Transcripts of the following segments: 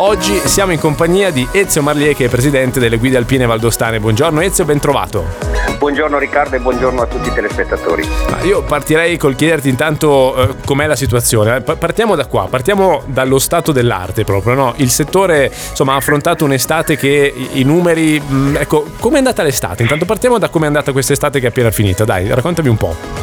Oggi siamo in compagnia di Ezio Marlier che è presidente delle Guide Alpine Valdostane. Buongiorno Ezio, ben trovato. Buongiorno Riccardo e buongiorno a tutti i telespettatori. Io partirei col chiederti intanto eh, com'è la situazione. Partiamo da qua, partiamo dallo stato dell'arte proprio. No? Il settore insomma, ha affrontato un'estate che i, i numeri... Mh, mm, ecco, com'è andata l'estate? Intanto partiamo da com'è andata quest'estate che è appena finita. Dai, raccontami un po'.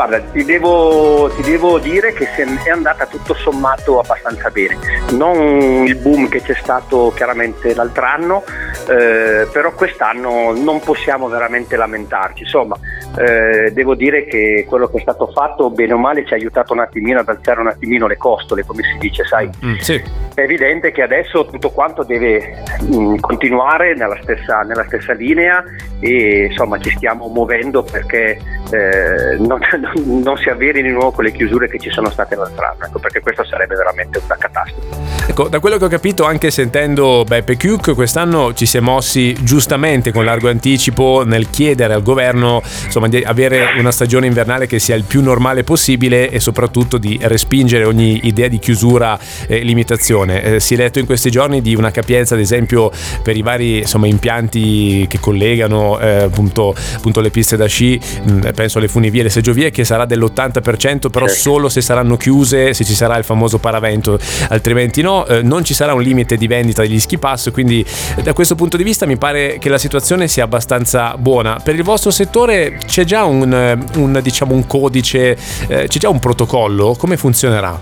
Guarda, ti devo, ti devo, dire che è andata tutto sommato abbastanza bene. Non il boom che c'è stato chiaramente l'altro anno, eh, però quest'anno non possiamo veramente lamentarci. Insomma, eh, devo dire che quello che è stato fatto, bene o male, ci ha aiutato un attimino ad alzare un attimino le costole, come si dice, sai. Mm, sì. È evidente che adesso tutto quanto deve mh, mm, continuare nella stessa, nella stessa, linea e insomma ci stiamo muovendo perché eh, non, non, si avveri di nuovo con le chiusure che ci sono state l'altro anno, ecco, perché questo sarebbe veramente una catastrofe. Ecco, da quello che ho capito, anche sentendo Beppe Chiuc, quest'anno ci si è mossi giustamente con largo anticipo nel chiedere al governo insomma, di avere una stagione invernale che sia il più normale possibile e soprattutto di respingere ogni idea di chiusura e limitazione. Eh, si è letto in questi giorni di una capienza, ad esempio, per i vari insomma, impianti che collegano eh, appunto, appunto, le piste da sci, mh, mm, penso alle funivie e alle seggiovie, che sarà dell'80%, però solo se saranno chiuse, se ci sarà il famoso paravento, altrimenti no eh, non ci sarà un limite di vendita degli ski pass, quindi eh, da questo punto di vista mi pare che la situazione sia abbastanza buona. Per il vostro settore c'è già un, un, diciamo, un codice, eh, c'è già un protocollo? Come funzionerà?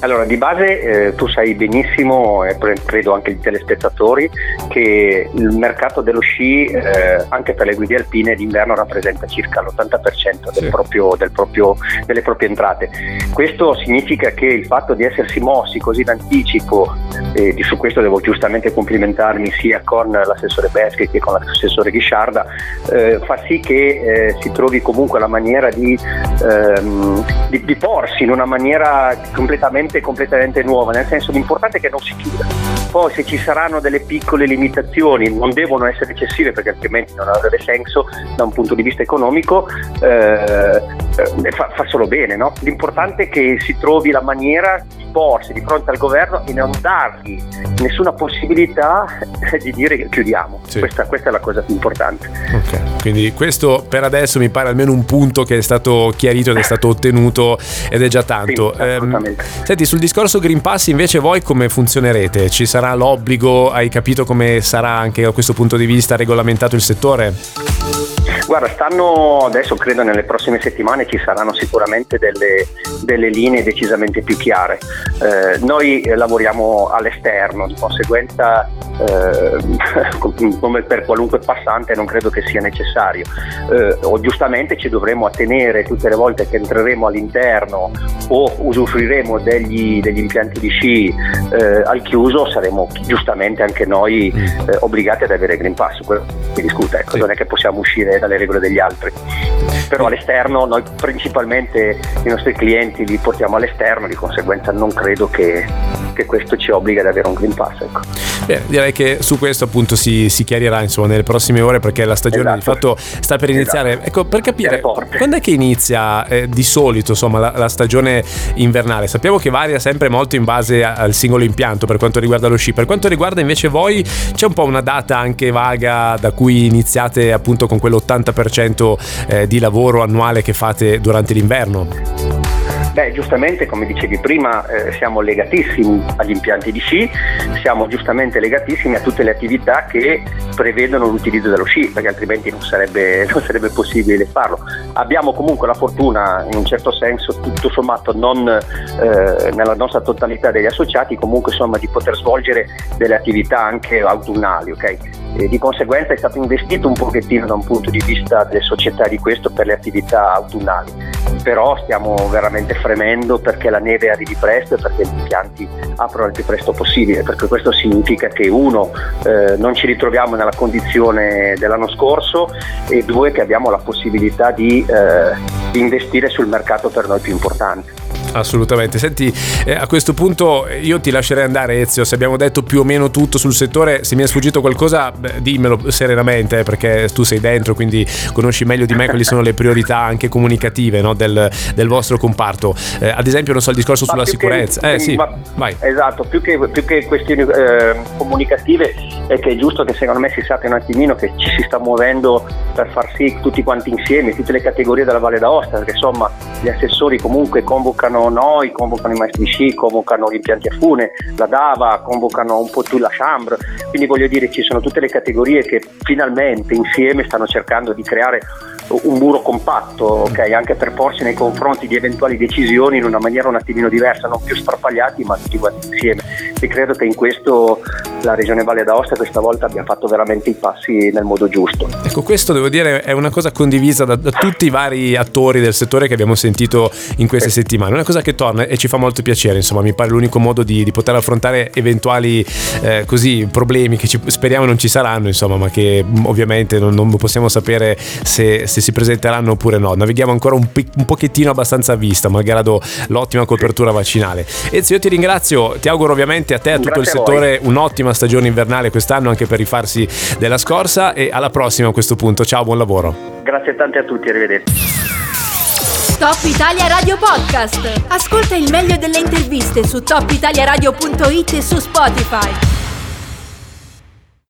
Allora, di base eh, tu sai benissimo, e credo anche i telespettatori, che il mercato dello sci, eh, anche per le guide alpine, d'inverno rappresenta circa l'80% del sì. proprio, del proprio, delle proprie entrate. Questo significa che il fatto di essersi mossi così in anticipo, e su questo devo giustamente complimentarmi sia con l'assessore Beschi che con l'assessore Ghisciarda, eh, fa sì che eh, si trovi comunque la maniera di, ehm, di, di porsi in una maniera completamente completamente, completamente nuova, nel senso l'importante è che non si chiuda. Poi se ci saranno delle piccole limitazioni, non devono essere eccessive perché altrimenti non avrebbe senso da un punto di vista economico, eh, eh fa, fa, solo bene. No? L'importante è che si trovi la maniera di porsi di fronte al governo e non dargli nessuna possibilità di dire che chiudiamo. Sì. Questa, questa, è la cosa più importante. Ok, quindi questo per adesso mi pare almeno un punto che è stato chiarito ed è stato ottenuto ed è già tanto. Sì, eh, senti, sul discorso Green Pass invece voi come funzionerete? Ci sarà l'obbligo? Hai capito come sarà anche da questo punto di vista regolamentato il settore? Guarda, stanno adesso credo nelle prossime settimane ci saranno sicuramente delle, delle linee decisamente più chiare. Eh, noi lavoriamo all'esterno, di conseguenza eh, come per qualunque passante non credo che sia necessario. Eh, o giustamente ci dovremo attenere tutte le volte che entreremo all'interno o usufruiremo degli, degli impianti di sci eh, al chiuso, saremo giustamente anche noi mm. eh, obbligati ad avere Green Pass. Quello si discute, ecco, sì. non è che possiamo uscire dalle regole degli altri. Però all'esterno noi principalmente i nostri clienti li portiamo all'esterno, di conseguenza non credo che, che questo ci obbliga ad avere un Green Pass. Ecco. Beh, direi che su questo appunto si, si chiarirà insomma, nelle prossime ore perché la stagione esatto. di fatto sta per iniziare. Esatto. Ecco, per capire, quando è che inizia eh, di solito insomma, la, la, stagione invernale? Sappiamo che varia sempre molto in base al singolo impianto per quanto riguarda lo sci. Per quanto riguarda invece voi, c'è un po' una data anche vaga da cui iniziate appunto con quell'80% eh, di lavoro annuale che fate durante l'inverno? Beh, giustamente, come dicevi prima, eh, siamo legatissimi agli impianti di sci, siamo giustamente legatissimi a tutte le attività che prevedono l'utilizzo dello sci, perché altrimenti non sarebbe, non sarebbe possibile farlo. Abbiamo comunque la fortuna, in un certo senso, tutto sommato, non eh, nella nostra totalità degli associati, comunque insomma, di poter svolgere delle attività anche autunnali. Okay? E di conseguenza è stato investito un pochettino da un punto di vista delle società di questo per le attività autunnali, però stiamo veramente fremendo perché la neve arrivi presto e perché gli impianti aprono il più presto possibile, perché questo significa che uno eh, non ci ritroviamo nella condizione dell'anno scorso e due che abbiamo la possibilità di, eh, di investire sul mercato per noi più importante. Assolutamente. Senti, eh, a questo punto io ti lascerei andare Ezio, se abbiamo detto più o meno tutto sul settore, se mi è sfuggito qualcosa beh, dimmelo serenamente perché tu sei dentro, quindi conosci meglio di me quali sono le priorità anche comunicative no, del, del, vostro comparto. Eh, ad esempio, non so, il discorso ma sulla sicurezza. Che, eh, sì, vai. Esatto, più che, più che questioni eh, comunicative è che è giusto che secondo me si sappia un attimino che ci si sta muovendo per far sì tutti quanti insieme, tutte le categorie della Valle d'Aosta, perché insomma gli assessori comunque convocano noi, convocano i maestri sci, convocano gli impianti a fune, la DAVA, convocano un po' tu la Chambre, quindi voglio dire ci sono tutte le categorie che finalmente insieme stanno cercando di creare un muro compatto, okay? anche per porsi nei confronti di eventuali decisioni in una maniera un attimino diversa, non più sparpagliati ma tutti quanti insieme. E credo che in questo la Regione Valle d'Aosta questa volta abbia fatto veramente i passi nel modo giusto. Ecco, questo devo dire è una cosa condivisa da, da tutti i vari attori del settore che abbiamo sentito in queste settimane, una cosa che torna e ci fa molto piacere, insomma mi pare l'unico modo di, di poter affrontare eventuali eh, così, problemi che ci, speriamo non ci saranno, insomma, ma che ovviamente non, non possiamo sapere se, se se si presenteranno oppure no. Navighiamo ancora un, un pochettino abbastanza a vista, malgrado l'ottima copertura vaccinale. Ezio, io ti ringrazio, ti auguro ovviamente a te e a tutto Grazie il settore un'ottima stagione invernale quest'anno anche per rifarsi della scorsa e alla prossima a questo punto. Ciao, buon lavoro. Grazie tante a tutti, arrivederci. Top Italia Radio Podcast. Ascolta il meglio delle interviste su topitaliaradio.it e su Spotify.